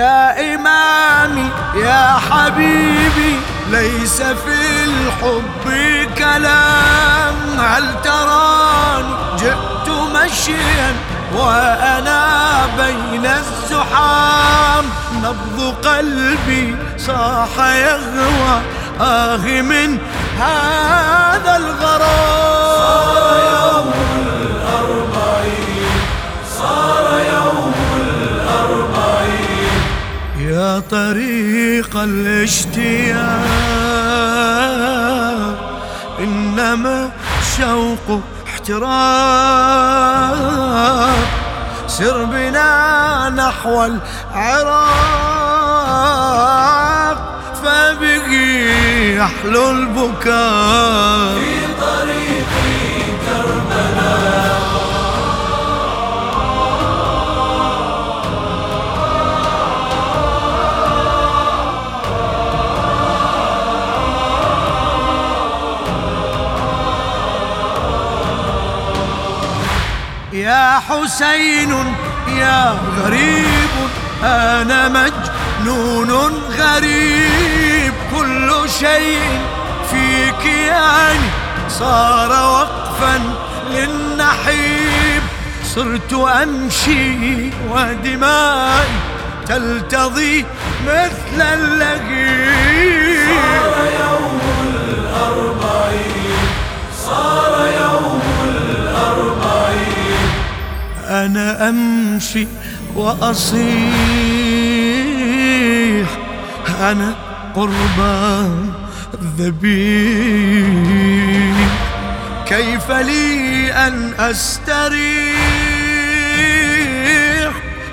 يا إمامي يا حبيبي ليس في الحب كلام. هل تراني جئت مشيا وأنا بين الزحام؟ نبض قلبي صاح يغوى آه من هذا الغرام. يا طريق الاشتياق إنما شوق احتراق. سر بنا نحو العراق فبه يحلو البكاء. في طريق يا حسين يا غريب أنا مجنون غريب. كل شيء في كياني صار وقفا للنحيب. صرت أمشي ودمائي تلتضي مثل اللهيب أمشي وأصيح. أنا قربان ذبيح. كيف لي أن أستريح؟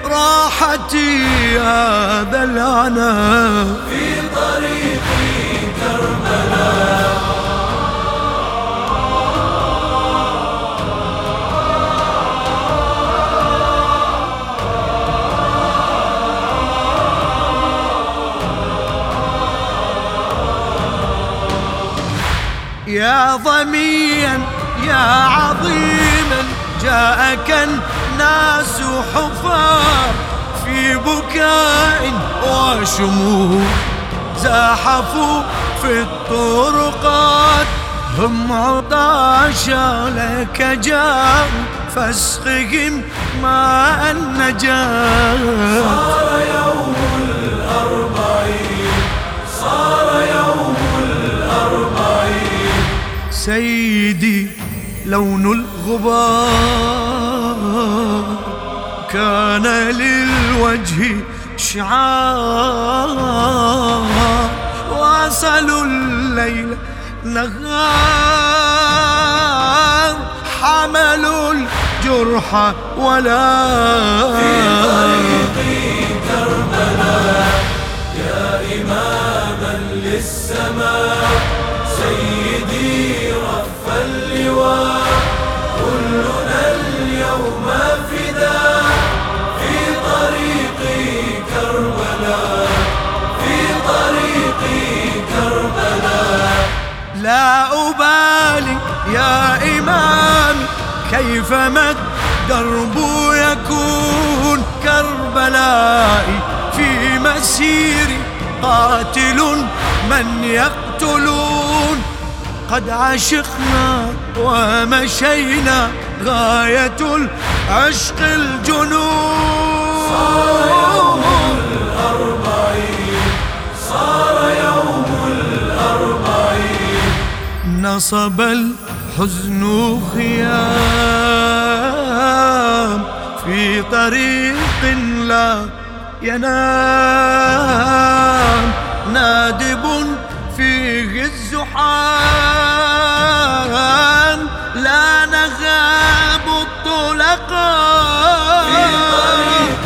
راحتي هذا العناء. في يا ضميا يا عظيما جاءك الناس حفار في بكاء وشموع. زاحفوا في الطرقات هم عطاشا لك جاء فاسقهم ماء النجاة. سيدي لون الغبار كان للوجه شعار. واصلوا الليل نهار. حملوا الجرح ولا طريق كربلاء يا إماما للسماء سيدي لا أبالي يا إمامي كيف ما الدرب يكون كربلائي في مسيري؟ قاتل من يقتلون؟ قد عشقنا ومشينا غاية العشق الجنون. نصب الحزن خيام في طريق لا ينام. نادب فيه الزحام لا نغاب الطلقاء في طريق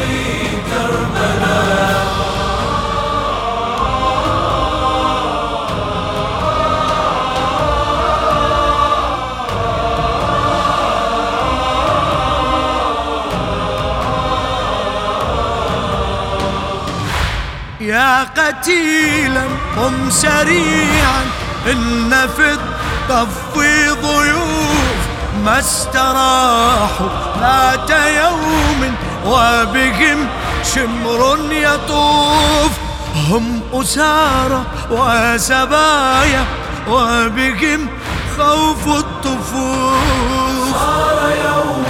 يا قتيلا قم سريعا. إن في الطف ضيوف ما استراحوا ذات يوم وبهم شمر يطوف. هم أسارى وسبايا وبهم خوف الطفوف. صار يوم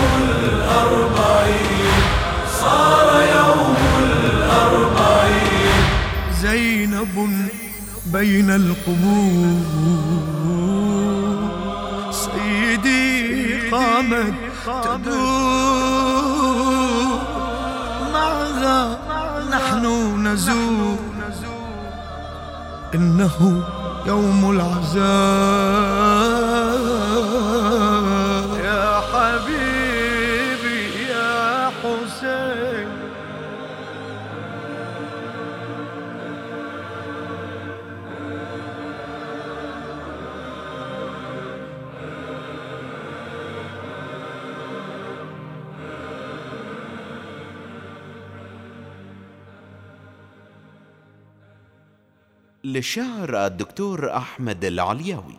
بين القبور. سيدي قامت تدور. معها نحن نزور؟ إنه يوم العذاب. للشاعر الدكتور أحمد العلياوي.